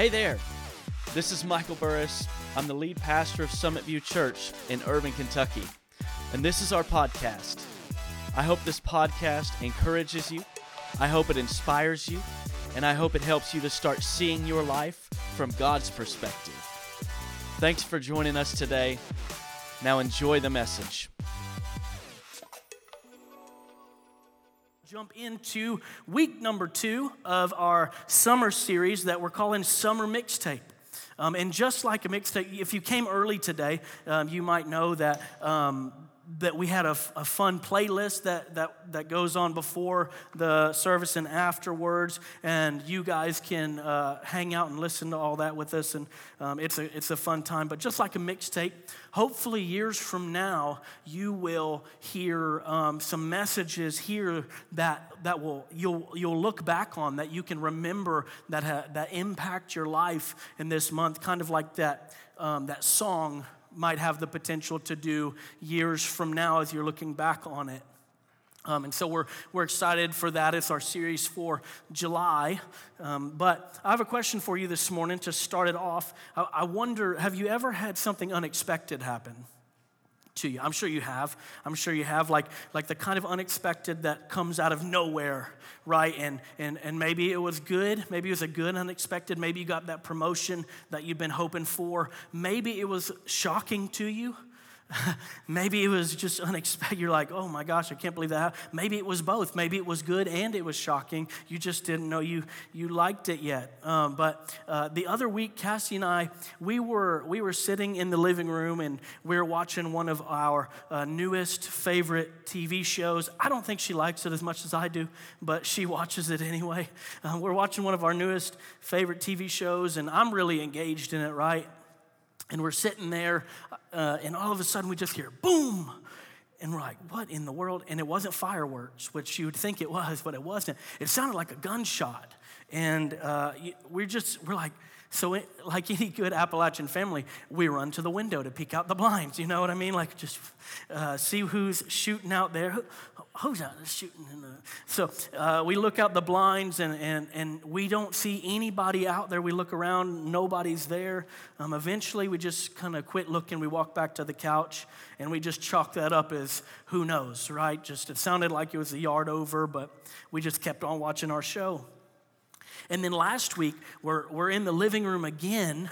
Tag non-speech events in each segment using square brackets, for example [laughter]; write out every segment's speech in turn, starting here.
Hey there. This is Michael Burris. I'm the lead pastor of Summit View Church in Irvine, Kentucky. And this is our podcast. I hope this podcast encourages you. I hope it inspires you. And I hope it helps you to start seeing your life from God's perspective. Thanks for joining us today. Now enjoy the message. Jump into week number two of our summer series that we're calling Summer Mixtape. Um, and just like a mixtape, if you came early today, um, you might know that um, that we had a, a, fun playlist that, that, that goes on before the service and afterwards, and you guys can uh, hang out and listen to all that with us, and um, it's, a, it's a fun time. But just like a mixtape, hopefully years from now, you will hear um, some messages here that, that will, you'll, you'll look back on, that you can remember that, ha- that impact your life in this month, kind of like that, um, that song might have the potential to do years from now as you're looking back on it. Um, and so we're, we're excited for that. It's our series for July. Um, but I have a question for you this morning to start it off. I, I wonder have you ever had something unexpected happen? To you. I'm sure you have. I'm sure you have, like, like the kind of unexpected that comes out of nowhere, right? And, and, and maybe it was good. Maybe it was a good unexpected. Maybe you got that promotion that you've been hoping for. Maybe it was shocking to you. [laughs] Maybe it was just unexpected. You're like, oh my gosh, I can't believe that. Maybe it was both. Maybe it was good and it was shocking. You just didn't know you, you liked it yet. Um, but uh, the other week, Cassie and I, we were, we were sitting in the living room and we were watching one of our uh, newest favorite TV shows. I don't think she likes it as much as I do, but she [laughs] watches it anyway. Uh, we're watching one of our newest favorite TV shows, and I'm really engaged in it, right? And we're sitting there, uh, and all of a sudden we just hear boom. And we're like, what in the world? And it wasn't fireworks, which you would think it was, but it wasn't. It sounded like a gunshot. And uh, we're just, we're like, so, it, like any good Appalachian family, we run to the window to peek out the blinds. You know what I mean? Like, just uh, see who's shooting out there. Who, who's out there shooting? So, uh, we look out the blinds and, and, and we don't see anybody out there. We look around, nobody's there. Um, eventually, we just kind of quit looking. We walk back to the couch and we just chalk that up as who knows, right? Just it sounded like it was a yard over, but we just kept on watching our show. And then last week, we're, we're in the living room again.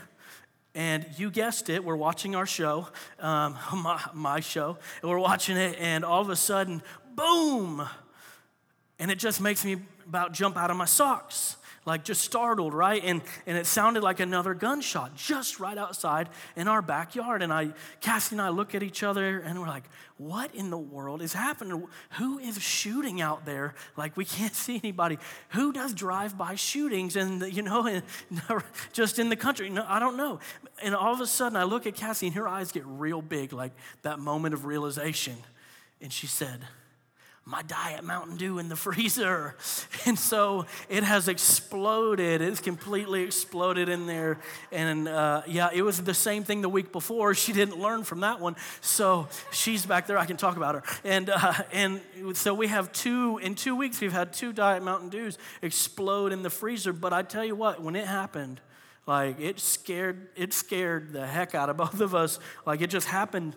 And you guessed it, we're watching our show, um, [laughs] my, my show, and we're watching it, and all of a sudden, boom! And it just makes me about jump out of my socks like just startled, right? And, and it sounded like another gunshot just right outside in our backyard. And I, Cassie and I look at each other and we're like, what in the world is happening? Who is shooting out there? Like we can't [laughs] see anybody. Who does drive-by shootings and you know, [laughs] just in the country? No, I don't know. And all of a sudden I look at Cassie and her eyes get real big, like that moment of realization. And she said, my diet Mountain Dew in the [laughs] freezer. And so it has exploded. It's completely exploded in there. And uh, yeah, it was the same thing the week before. She didn't learn from that one. So she's back there. I can talk about her. And, uh, and so we have two, in two weeks, we've had two Diet Mountain Dews explode in the freezer. But I tell you what, when it happened, like it scared, it scared the heck out of both of us. Like it just happened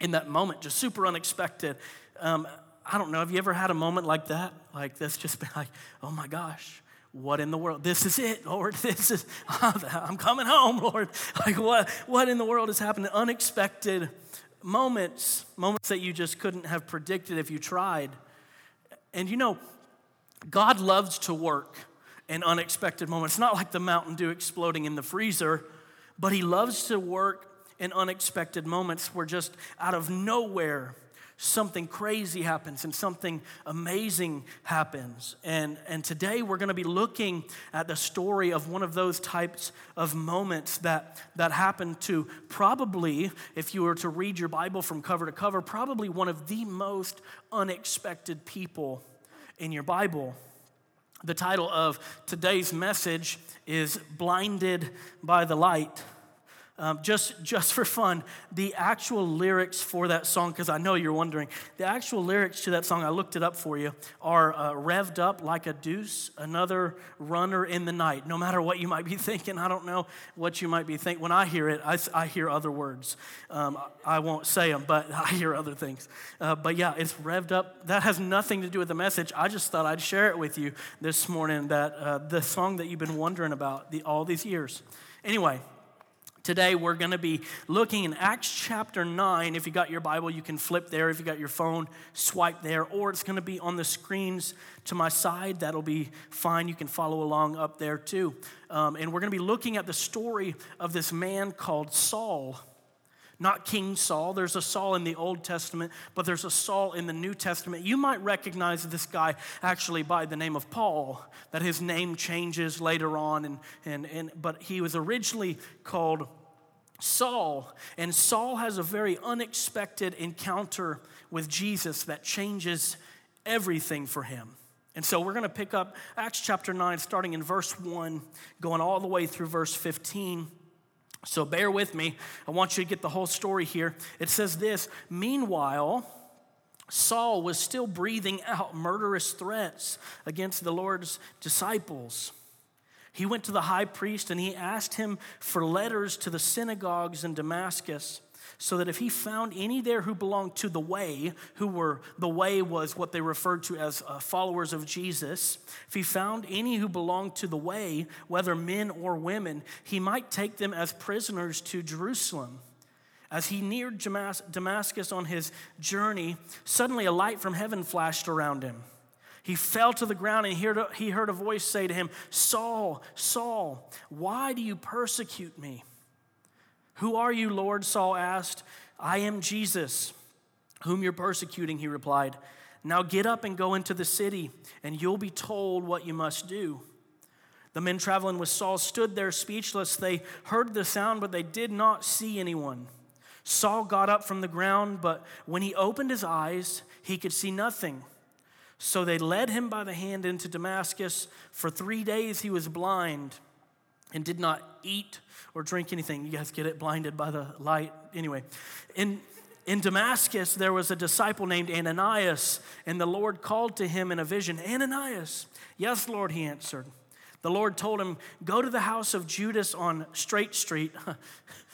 in that moment, just super unexpected. Um, I don't know, have you ever had a moment like that? Like that's just been like, oh my gosh, what in the world? This is it, Lord. [laughs] This is, I'm coming home, Lord. Like, what, what in the world is happening? Unexpected moments, moments that you just couldn't have predicted if you tried. And you know, God loves to work in unexpected moments. It's not like the Mountain Dew exploding in the freezer, but He loves to work in unexpected moments where just out of nowhere, something crazy happens and something amazing happens. And, and today we're going to be looking at the story of one of those types of moments that, that happened to probably, if you were to read your Bible from cover to cover, probably one of the most unexpected people in your Bible. The title of today's message is Blinded by the Light. Um, just, just for fun, the actual lyrics for that song, because I know you're wondering, the actual lyrics to that song, I looked it up for you, are uh, revved up like a deuce, another runner in the night. No matter what you might be [laughs] thinking, I don't know what you might be thinking. When I hear it, I, I hear other words. Um, I won't say them, but [laughs] I hear other things. Uh, but yeah, it's revved up. That has nothing to do with the message. I just thought I'd share it with you this morning that uh, the song that you've been wondering about the, all these years. Anyway, Today, we're going to be looking in Acts chapter 9. If you got your Bible, you can flip there. If you got your phone, swipe there, or it's going to be on the screens to my side. That'll be fine. You can follow along up there too. Um, and we're going to be looking at the story of this man called Saul. Not King Saul. There's a Saul in the Old Testament, but there's a Saul in the New Testament. You might recognize this guy actually by the name of Paul, that his name changes later on, and, and, and, but he was originally called Saul, and Saul has a very unexpected encounter with Jesus that changes everything for him. And so we're going to pick up Acts chapter 9, starting in verse 1, going all the way through verse 15. So bear with me. I want you to get the whole story here. It says this Meanwhile, Saul was still breathing out murderous threats against the Lord's disciples. He went to the high priest and he asked him for letters to the synagogues in Damascus so that if he found any there who belonged to the way, who were, the way was what they referred to as uh, followers of Jesus, if he found any who belonged to the way, whether men or women, he might take them as prisoners to Jerusalem. As he neared Damascus on his journey, suddenly a light from heaven flashed around him. He fell to the ground and he heard a voice say to him, Saul, Saul, why do you persecute me? Who are you, Lord? Saul asked. I am Jesus, whom you're persecuting, he replied. Now get up and go into the city, and you'll be told what you must do. The men traveling with Saul stood there speechless. They heard the sound, but they did not see anyone. Saul got up from the ground, but when he opened his eyes, he could see nothing. So they led him by the hand into Damascus. For three days he was blind and did not eat or drink anything. You guys get it? Blinded by the light. Anyway, in, in Damascus, there was a disciple named Ananias, and the Lord called to him in a vision Ananias. Yes, Lord, he answered. The Lord told him, Go to the house of Judas on Straight Street. [laughs]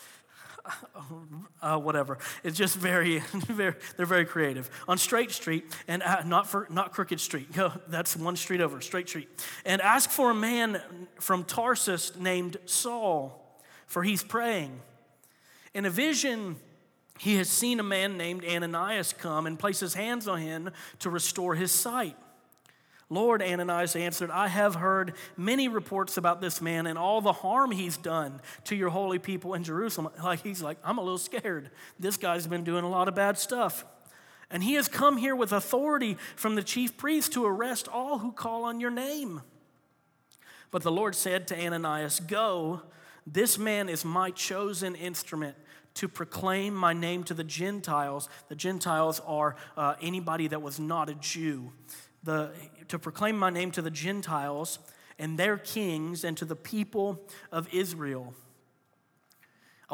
uh, whatever. It's just very, [laughs] very, they're very creative. On Straight Street, and uh, not for not Crooked Street. [laughs] That's one street over, Straight Street. And ask for a man from Tarsus named Saul, for he's praying. In a vision, he has seen a man named Ananias come and place his hands on him to restore his sight. Lord, Ananias answered, I have heard many reports about this man and all the harm he's done to your holy people in Jerusalem. Like he's like, I'm a little scared. This guy's been doing a lot of bad stuff. And he has come here with authority from the chief priest to arrest all who call on your name. But the Lord said to Ananias, Go, this man is my chosen instrument to proclaim my name to the Gentiles. The Gentiles are uh, anybody that was not a Jew the, to proclaim my name to the Gentiles and their kings and to the people of Israel.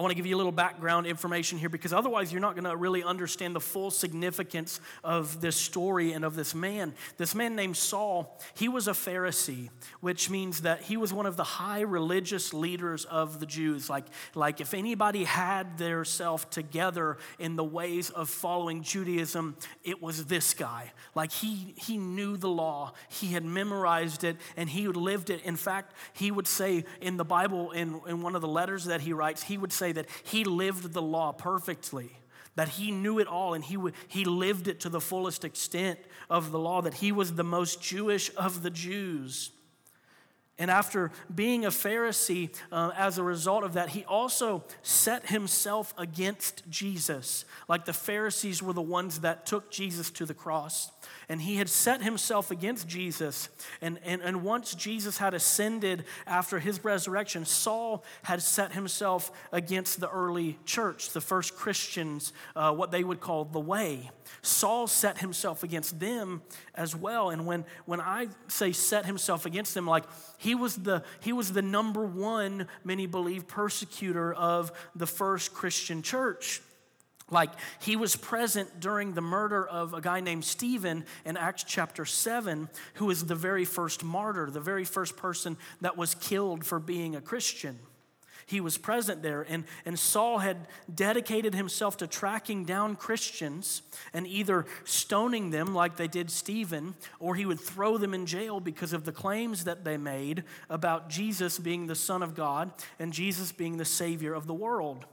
I want to give you a little background information here because otherwise you're not going to really understand the full significance of this story and of this man. This man named Saul, he was a Pharisee, which means that he was one of the high religious leaders of the Jews. Like, like if anybody had their self together in the ways of following Judaism, it was this guy. Like he, he knew the law, he had memorized it, and he lived it. In fact, he would say in the Bible, in, in one of the letters that he writes, he would say that he lived the law perfectly, that he knew it all and he, he lived it to the fullest extent of the law, that he was the most Jewish of the Jews. And after being a Pharisee, uh, as a result of that, he also set himself against Jesus. Like the Pharisees were the ones that took Jesus to the cross and he had set himself against Jesus. And, and, and once Jesus had ascended after his resurrection, Saul had set himself against the early church, the first Christians, uh, what they would call the way. Saul set himself against them as well. And when, when I say set himself against them, like he he was the, he was the number one, many believe, persecutor of the first Christian church. Like he was present during the murder of a guy named Stephen in Acts chapter 7, who was the very first martyr, the very first person that was killed for being a Christian. He was present there, and, and Saul had dedicated himself to tracking down Christians and either stoning them like they did Stephen, or he would throw them in jail because of the claims that they made about Jesus being the Son of God and Jesus being the Savior of the world.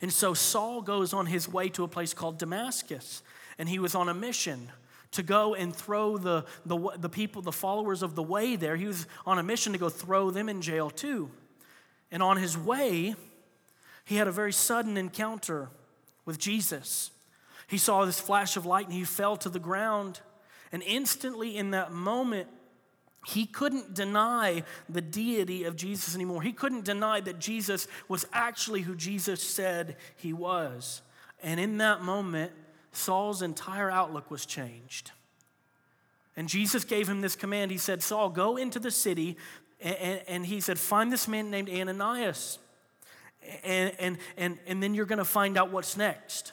And so Saul goes on his way to a place called Damascus, and he was on a mission to go and throw the, the, the people, the followers of the way there. He was on a mission to go throw them in jail too. And on his way, he had a very sudden encounter with Jesus. He saw this flash of light and he fell to the ground. And instantly, in that moment, he couldn't deny the deity of Jesus anymore. He couldn't deny that Jesus was actually who Jesus said he was. And in that moment, Saul's entire outlook was changed. And Jesus gave him this command. He said, Saul, go into the city. And, and he said, find this man named Ananias. And, and, and, and then you're going to find out what's next.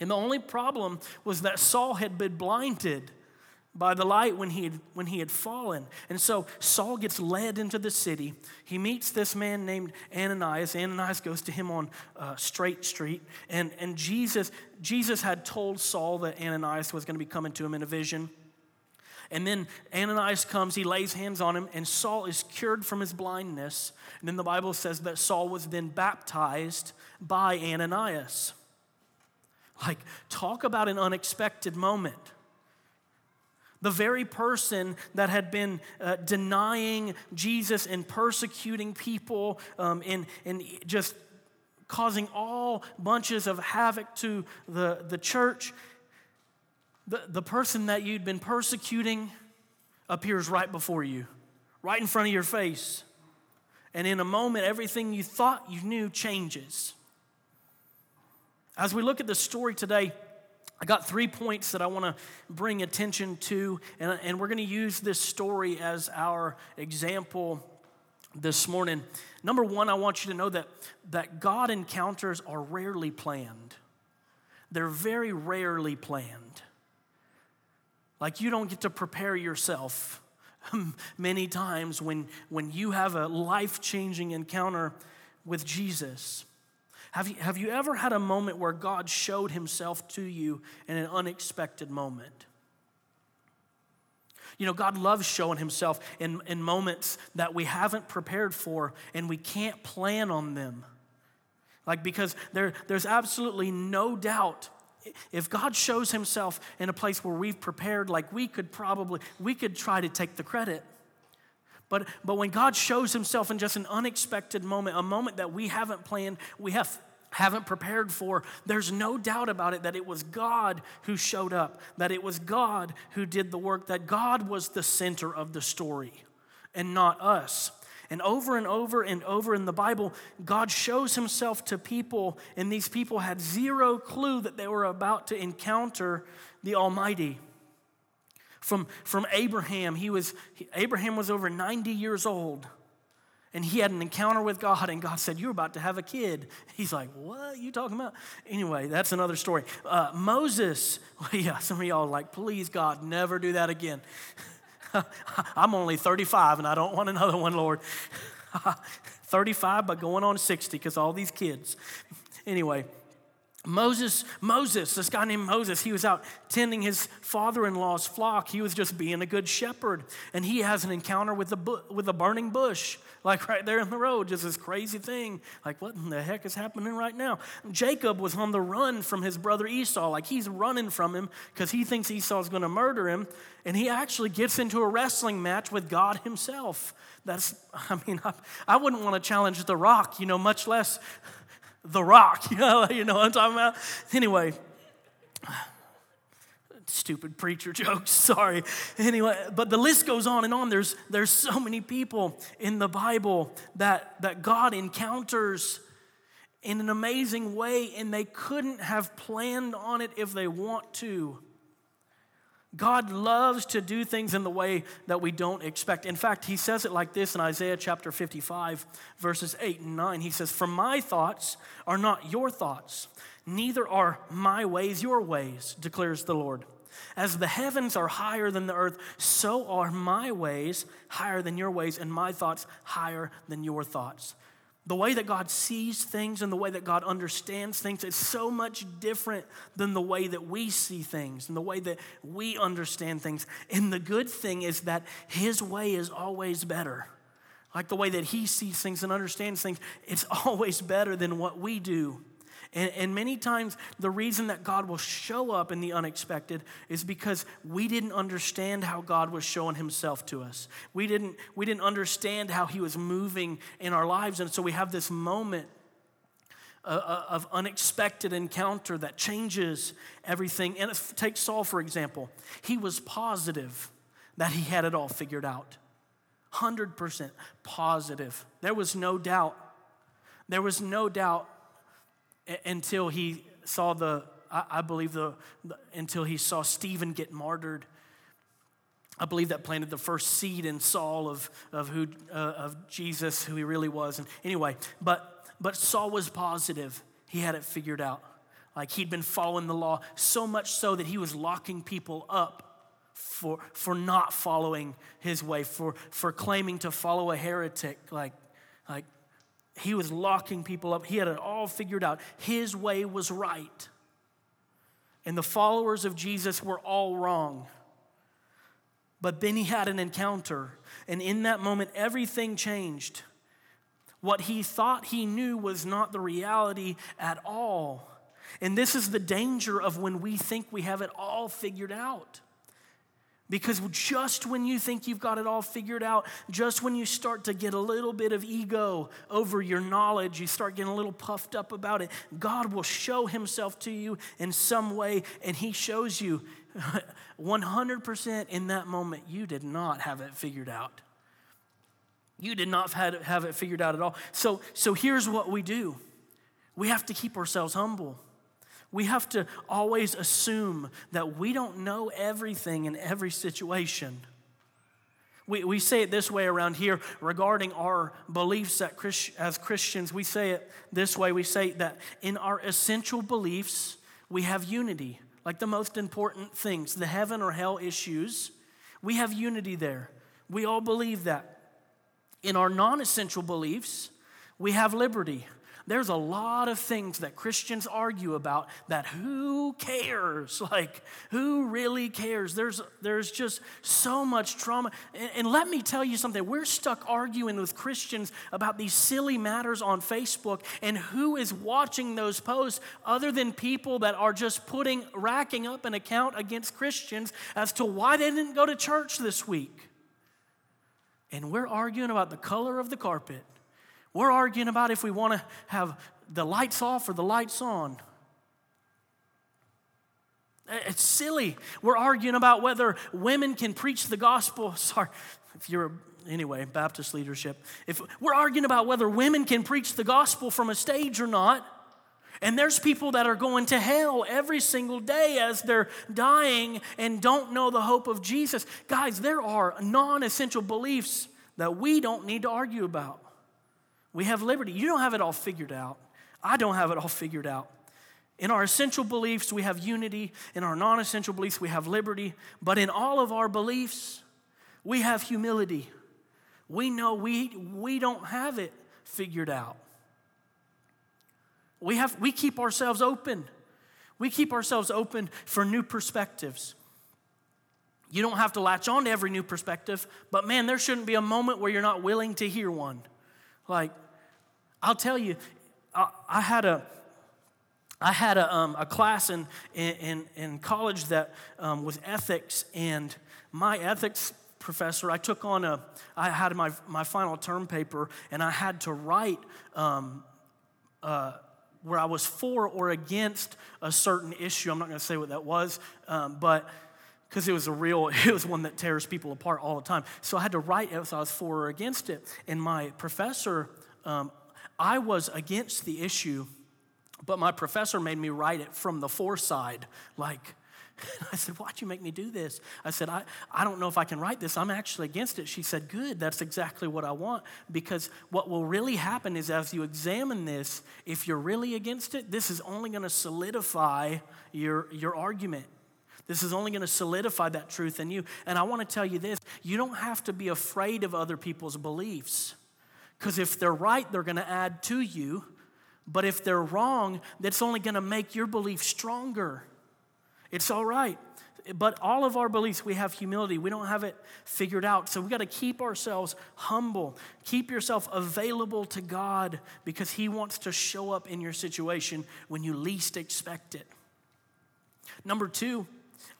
And the only problem was that Saul had been blinded by the light when he had, when he had fallen. And so Saul gets led into the city. He meets this man named Ananias. Ananias goes to him on uh, Straight Street. And, and Jesus, Jesus had told Saul that Ananias was going to be coming to him in a vision. And then Ananias comes, he lays hands on him, and Saul is cured from his blindness. And then the Bible says that Saul was then baptized by Ananias. Like, talk about an unexpected moment the very person that had been uh, denying Jesus and persecuting people um, and, and just causing all bunches of havoc to the, the church, the, the person that you'd been persecuting appears right before you, right in front of your face. And in a moment, everything you thought you knew changes. As we look at the story today, I got three points that I want to bring attention to, and, and we're going to use this story as our example this morning. Number one, I want you to know that, that God encounters are rarely planned, they're very rarely planned. Like you don't get to prepare yourself [laughs] many times when, when you have a life changing encounter with Jesus. Have you, have you ever had a moment where God showed himself to you in an unexpected moment? You know, God loves showing himself in, in moments that we haven't prepared for and we can't plan on them. Like, because there, there's absolutely no doubt if God shows himself in a place where we've prepared, like we could probably, we could try to take the credit. But, but when God shows himself in just an unexpected moment, a moment that we haven't planned, we have haven't prepared for, there's no doubt about it that it was God who showed up, that it was God who did the work, that God was the center of the story and not us. And over and over and over in the Bible, God shows himself to people, and these people had zero clue that they were about to encounter the Almighty. From, from Abraham, he was, Abraham was over 90 years old. And he had an encounter with God, and God said, You're about to have a kid. [laughs] He's like, What are you talking about? Anyway, that's another story. Uh, Moses, well, [laughs] yeah, some of y'all like, Please, God, never do that again. [laughs] [laughs] I'm only 35 and I don't want another one, Lord. [laughs] 35, but going on 60 because all these kids. Anyway, Moses, Moses, this guy named Moses, he was out tending his father-in-law's flock. He was just being a good shepherd, and he has an encounter with a bu- with a burning bush, like right there in the road. Just this crazy thing, like what in the heck is happening right now? Jacob was on the run from his brother Esau, like he's running from him because he thinks Esau's going to murder him, and he actually gets into a wrestling match with God Himself. That's, [laughs] I mean, I, I wouldn't want to challenge the Rock, you know, much less the rock. [laughs] You know, you know what I'm talking about? Anyway, stupid preacher [laughs] jokes, sorry. Anyway, but the list goes on and on. There's, there's so many people in the Bible that, that God encounters in an amazing way, and they couldn't have planned on it if they want to. God loves to do things in the way that we don't expect. In fact, he says it like this in Isaiah chapter 55, verses 8 and 9. He says, For my thoughts are not your thoughts, neither are my ways your ways, declares the Lord. As the heavens are higher than the earth, so are my ways higher than your ways, and my thoughts higher than your thoughts. The way that God sees things and the way that God understands things is so much different than the way that we see things and the way that we understand things. And the good thing is that His way is always better. Like the way that He sees things and understands things, it's [laughs] always better than what we do. And, and many times, the reason that God will show up in the unexpected is because we didn't understand how God was showing himself to us. We didn't, we didn't understand how he was moving in our lives. And so we have this moment uh, uh, of unexpected encounter that changes everything. And take Saul, for example. He was positive that he had it all figured out. 100% positive. There was no doubt. There was no doubt until he saw the, I, believe, the, until he saw Stephen get martyred. I believe that planted the first seed in Saul of, of, who, uh, of Jesus, who he really was. And anyway, but, but Saul was positive. He had it figured out. Like he'd been following the law so much so that he was locking people up for, for not following his way, for, for claiming to follow a heretic. Like, like he was locking people up. He had it all figured out. His way was right. And the followers of Jesus were all wrong. But then he had an encounter, and in that moment, everything changed. What he thought he knew was not the reality at all. And this is the danger of when we think we have it all figured out. Because just when you think you've got it all figured out, just when you start to get a little bit of ego over your knowledge, you start getting a little puffed up about it, God will show Himself to you in some way, and He shows you [laughs] 100% in that moment, you did not have it figured out. You did not have it figured out at all. So, so here's what we do we have to keep ourselves humble. We have to always assume that we don't know everything in every situation. We, we say it this way around here regarding our beliefs as Christians. We say it this way we say that in our essential beliefs, we have unity, like the most important things, the heaven or hell issues. We have unity there. We all believe that. In our non essential beliefs, we have liberty. There's a lot of things that Christians argue about that who cares? [laughs] Like, who really cares? There's, there's just so much trauma. And, and let me tell you something we're stuck arguing with Christians about these silly matters on Facebook, and who is watching those posts other than people that are just putting, racking up an account against Christians as to why they didn't go to church this week? And we're arguing about the color of the carpet. We're arguing about if we want to have the lights off or the lights on. It's silly. We're arguing about whether women can preach the gospel. [laughs] Sorry, if you're anyway, Baptist leadership. If we're arguing about whether women can preach the gospel from a stage or not, and there's people that are going to hell every single day as they're dying and don't know the hope of Jesus. Guys, there are non essential beliefs that we don't need to argue about. We have liberty. You don't have it all figured out. I don't have it all figured out. In our essential beliefs, we have unity. In our non essential beliefs, we have liberty. But in all of our beliefs, we have humility. We know we, we don't have it figured out. We, have, we keep ourselves open. We keep ourselves open for new perspectives. You don't have to latch on to every new perspective, but man, there shouldn't be a moment where you're not willing to hear one. Like, I'll tell you, I, I had a I had a, um, a class in, in, in college that um, was ethics, and my ethics professor, I took on a, I had my, my final term paper, and I had to write um, uh, where I was for or against a certain issue. I'm not going to say what that was, um, but because it was a real, [laughs] it was one that tears people apart all the time. So I had to write if I was for or against it. And my professor um, I was against the issue, but my professor made me write it from the for side. Like, [laughs] I said, Why'd you make me do this? I said, I, I don't know if I can write this. I'm actually against it. She said, Good, that's exactly what I want. Because what will really happen is as you examine this, if you're really against it, this is only going to solidify your, your argument. This is only going to solidify that truth in you. And I want to tell you this you don't have to be afraid of other people's beliefs. Because if they're right, they're going to add to you. But if they're wrong, that's only going to make your belief stronger. It's all right. But all of our beliefs, we have humility. We don't have it figured out. So we got to keep ourselves humble. Keep yourself available to God because He wants to show up in your situation when you least expect it. Number two,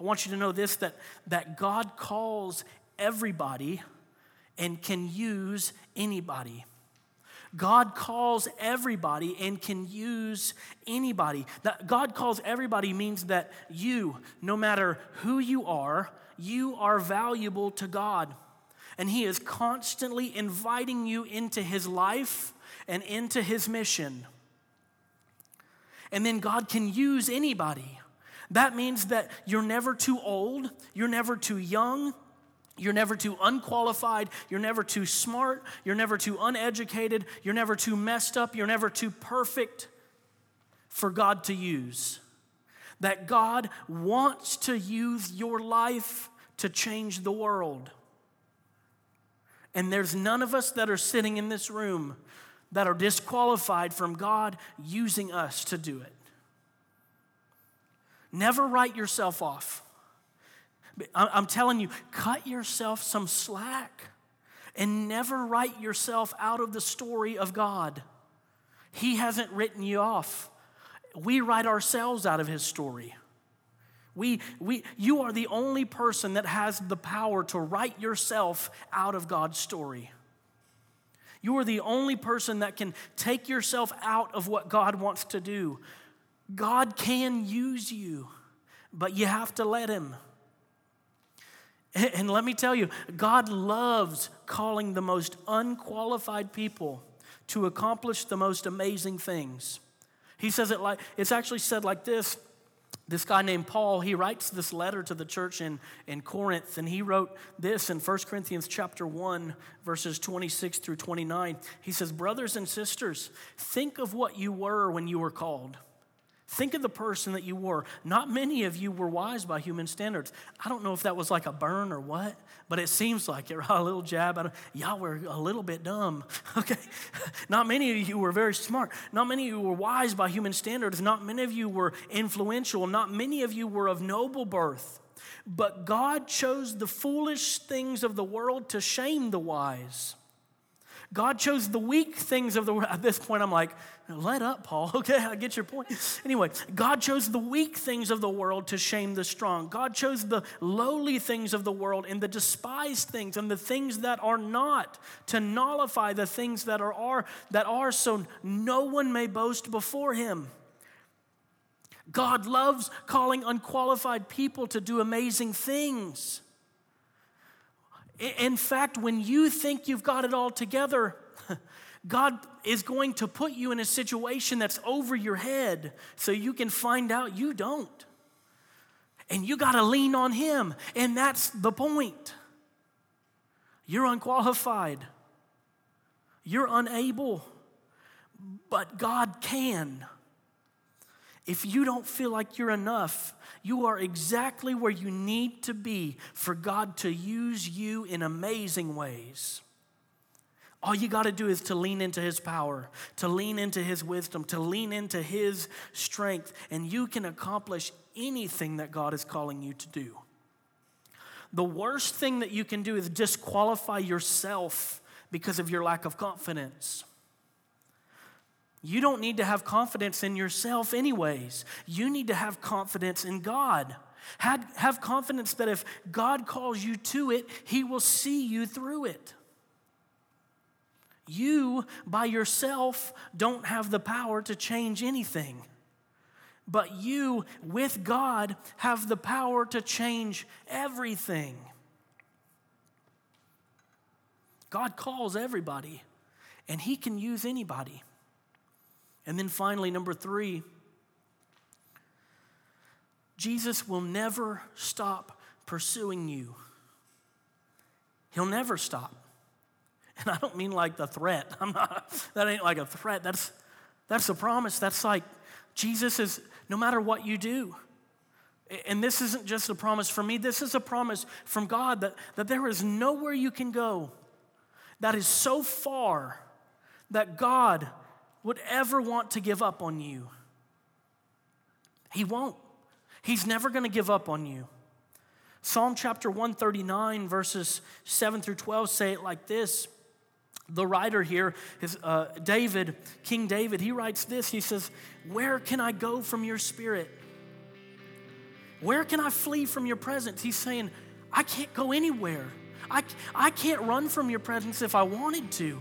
I want you to know this that, that God calls everybody and can use anybody. God calls everybody and can use anybody. That God calls everybody means that you, no matter who you are, you are valuable to God. And He is constantly inviting you into His life and into His mission. And then God can use anybody. That means that you're never too old, you're never too young, you're never too unqualified. You're never too smart. You're never too uneducated. You're never too messed up. You're never too perfect for God to use. That God wants to use your life to change the world. And there's none of us that are sitting in this room that are disqualified from God using us to do it. Never write yourself off. I'm telling you, cut yourself some slack and never write yourself out of the story of God. He hasn't written you off. We write ourselves out of His story. We, we, you are the only person that has the power to write yourself out of God's story. You are the only person that can take yourself out of what God wants to do. God can use you, but you have to let Him. And let me tell you, God loves calling the most unqualified people to accomplish the most amazing things. He says it like, it's actually said like this. This guy named Paul, he writes this letter to the church in, in Corinth, and he wrote this in 1 Corinthians chapter 1, verses 26 through 29. He says, Brothers and sisters, think of what you were when you were called. Think of the person that you were. Not many of you were wise by human standards. I don't know if that was like a burn or what, but it seems like it. [laughs] A little jab of, y'all were a little bit dumb. [laughs] Okay. Not many of you were very smart. Not many of you were wise by human standards. Not many of you were influential. Not many of you were of noble birth. But God chose the foolish things of the world to shame the wise. God chose the weak things of the world. [laughs] At this point, I'm like, let up, Paul. [laughs] Okay, I get your point. Anyway, God chose the weak things of the world to shame the strong. God chose the lowly things of the world and the despised things and the things that are not to nullify the things that are, are that are so no one may boast before him. God loves calling unqualified people to do amazing things. In fact, when you think you've got it all together, [laughs] God is going to put you in a situation that's over your head so you can find out you don't. And you got to lean on Him. And that's the point. You're unqualified, you're unable, but God can. If you don't feel like you're enough, you are exactly where you need to be for God to use you in amazing ways. All you got to do is to lean into His power, to lean into His wisdom, to lean into His strength, and you can accomplish anything that God is calling you to do. The worst thing that you can do is disqualify yourself because of your lack of confidence. You don't need to have confidence in yourself, anyways. You need to have confidence in God. Have, confidence that if God calls you to it, He will see you through it. You, by yourself, don't have the power to change anything. But you, with God, have the power to change everything. God calls everybody, and He can use anybody. And then finally, number three, Jesus will never stop pursuing you. He'll never stop. And I don't mean like the threat. [laughs] I'm not, that ain't like a threat. That's, that's a promise. That's like Jesus is, no matter what you do. And this isn't just a promise for me, this is a promise from God that, that there is nowhere you can go that is so far that God would ever want to give up on you. He won't. He's never going to give up on you. Psalm chapter 139, verses 7 through 12 say it like this. The writer here is uh, David, King David. He writes this He says, Where can I go from your spirit? Where can I flee from your presence? He's saying, I can't go anywhere. I, I can't run from your presence if I wanted to.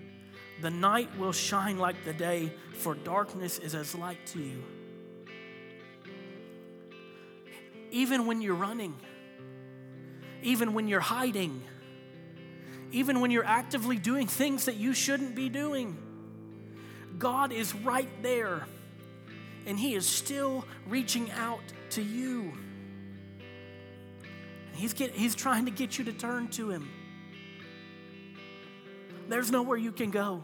The night will shine like the day, for darkness is as light to you. Even when you're running, even when you're hiding, even when you're actively doing things that you shouldn't be doing, God is right there and He is still reaching out to you. He's, get, he's trying to get you to turn to Him. There's nowhere you can go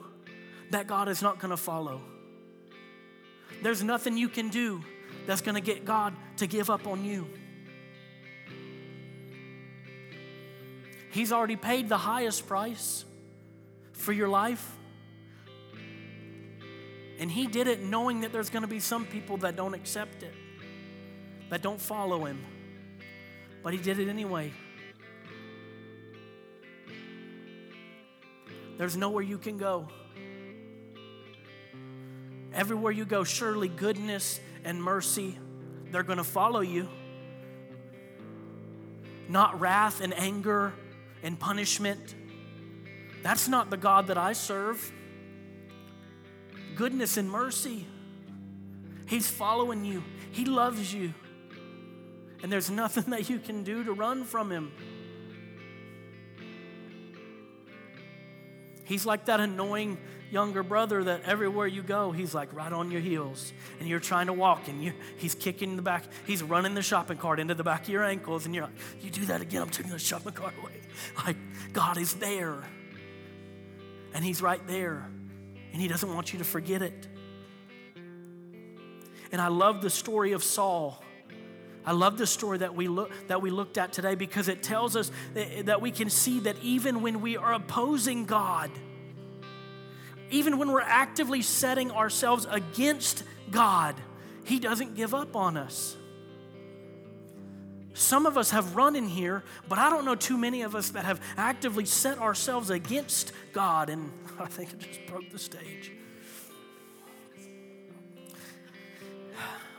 that God is not going to follow. There's nothing you can do that's going to get God to give up on you. He's already paid the highest price for your life. And He did it knowing that there's going to be some people that don't accept it, that don't follow Him. But He did it anyway. There's nowhere you can go. Everywhere you go, surely goodness and mercy, they're going to follow you. Not wrath and anger and punishment. That's not the God that I serve. Goodness and mercy. He's following you, He loves you. And there's nothing [laughs] that you can do to run from Him. He's like that annoying younger brother that everywhere you go, he's like right on your heels. And you're trying to walk and you, he's kicking the back, he's running the shopping cart into the back of your ankles. And you're like, you do that again, I'm taking the shopping cart away. [laughs] Like, God is there. And he's right there. And he doesn't want you to forget it. And I love the story of Saul. I love the story that we look that we looked at today because it tells us that, we can see that even when we are opposing God, even when we're actively setting ourselves against God, He doesn't give up on us. Some of us have run in here, but I don't know too many of us that have actively set ourselves against God, and [laughs] I think it just broke the stage.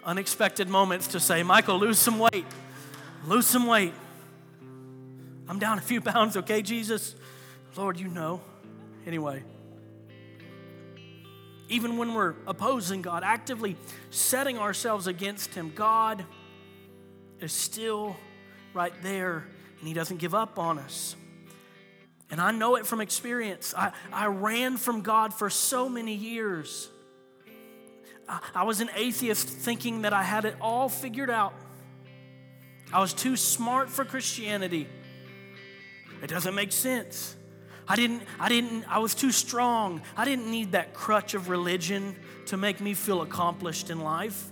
Unexpected moments to say, Michael, lose some weight. Lose some weight. I'm down a few [laughs] pounds, okay, Jesus? Lord, you know. Anyway even when we're opposing God, actively setting ourselves against Him, God is still right there and He doesn't give up on us. And I know it from experience. I, I ran from God for so many years. I, was an atheist thinking that I had it all figured out. I was too smart for Christianity. It doesn't make sense. I didn't, I didn't, I was too strong. I didn't need that crutch of religion to make me feel accomplished in life.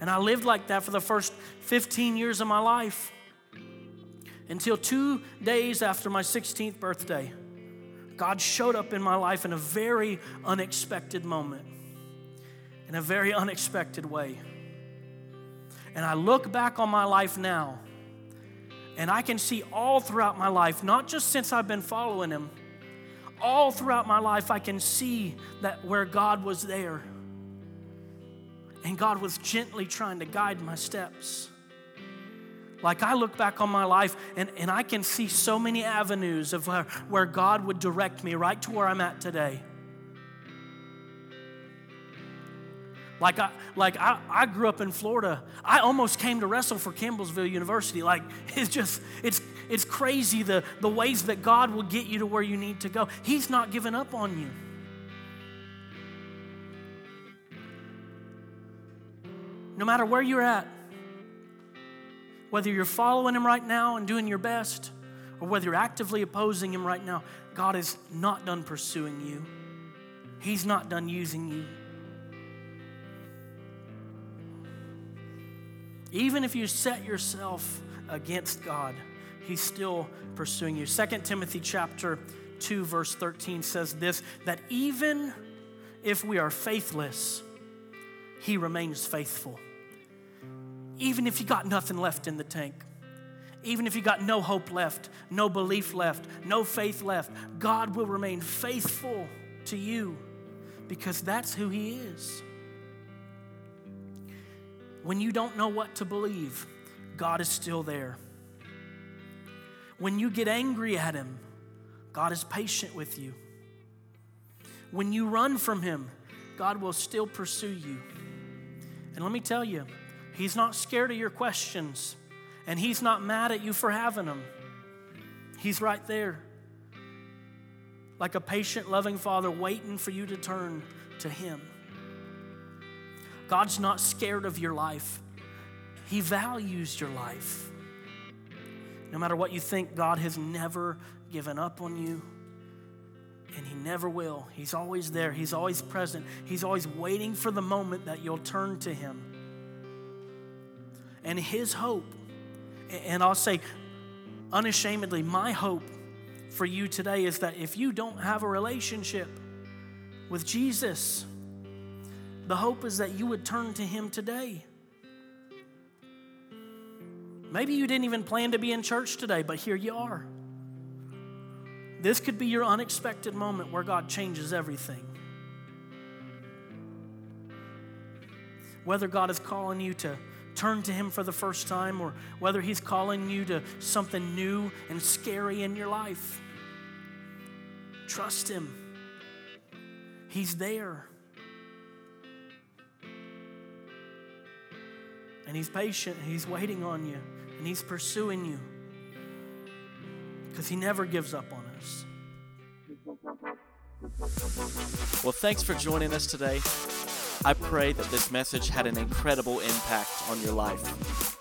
And I lived like that for the first 15 years of my life until two days after my 16th birthday. God showed up in my life in a very unexpected moment, in a very unexpected way. And I look back on my life now and I can see all throughout my life, not just since I've been following Him, all throughout my life, I can see that where God was there. and God was gently trying to guide my steps. Like I look back on my life and, and I can see so many avenues of where, where God would direct me right to where I'm at today. Like I like I, I grew up in Florida. I almost came to wrestle for Campbellsville University. Like [laughs] it's just it's it's crazy the, the ways that God will get you to where you need to go. He's not giving up on you. No matter where you're at, whether you're following Him right now and doing your best, or whether you're actively opposing Him right now, God is not done pursuing you. He's not done using you. Even if you set yourself against God, He's still pursuing you. 2 Timothy chapter 2 verse 13 says this that even if we are faithless, he remains faithful. Even if you got nothing left in the tank, even if you got no hope left, no belief left, no faith left, God will remain faithful to you because that's who He is. When you don't know what to believe, God is still there. When you get angry at Him, God is patient with you. When you run from Him, God will still pursue you. And let me tell you, He's not scared of your questions, and He's not mad at you for having them. He's right there, like a patient, loving Father, waiting for you to turn to Him. God's not scared of your life, He values your life. No matter what you think, God has never given up on you, and He never will. He's always there, He's always present, He's always waiting for the moment that you'll turn to Him. And His hope, and I'll say unashamedly, my hope for you today is that if you don't have a relationship with Jesus, the hope is that you would turn to Him today. Maybe you didn't even plan to be in church today, but here you are. This could be your unexpected moment where God changes everything. Whether God is calling you to turn to Him for the first time or whether He's calling you to something new and scary in your life, trust Him. He's there. And He's patient, and He's waiting on you, and He's pursuing you because He never gives up on us. Well, thanks for joining us today. I pray that this message had an incredible impact on your life.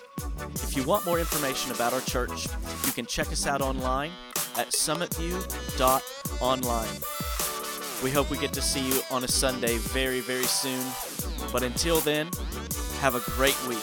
If you want more information about our church, you can check us out online at summitview.online. We hope we get to see you on a Sunday very, very soon. But until then, have a great week.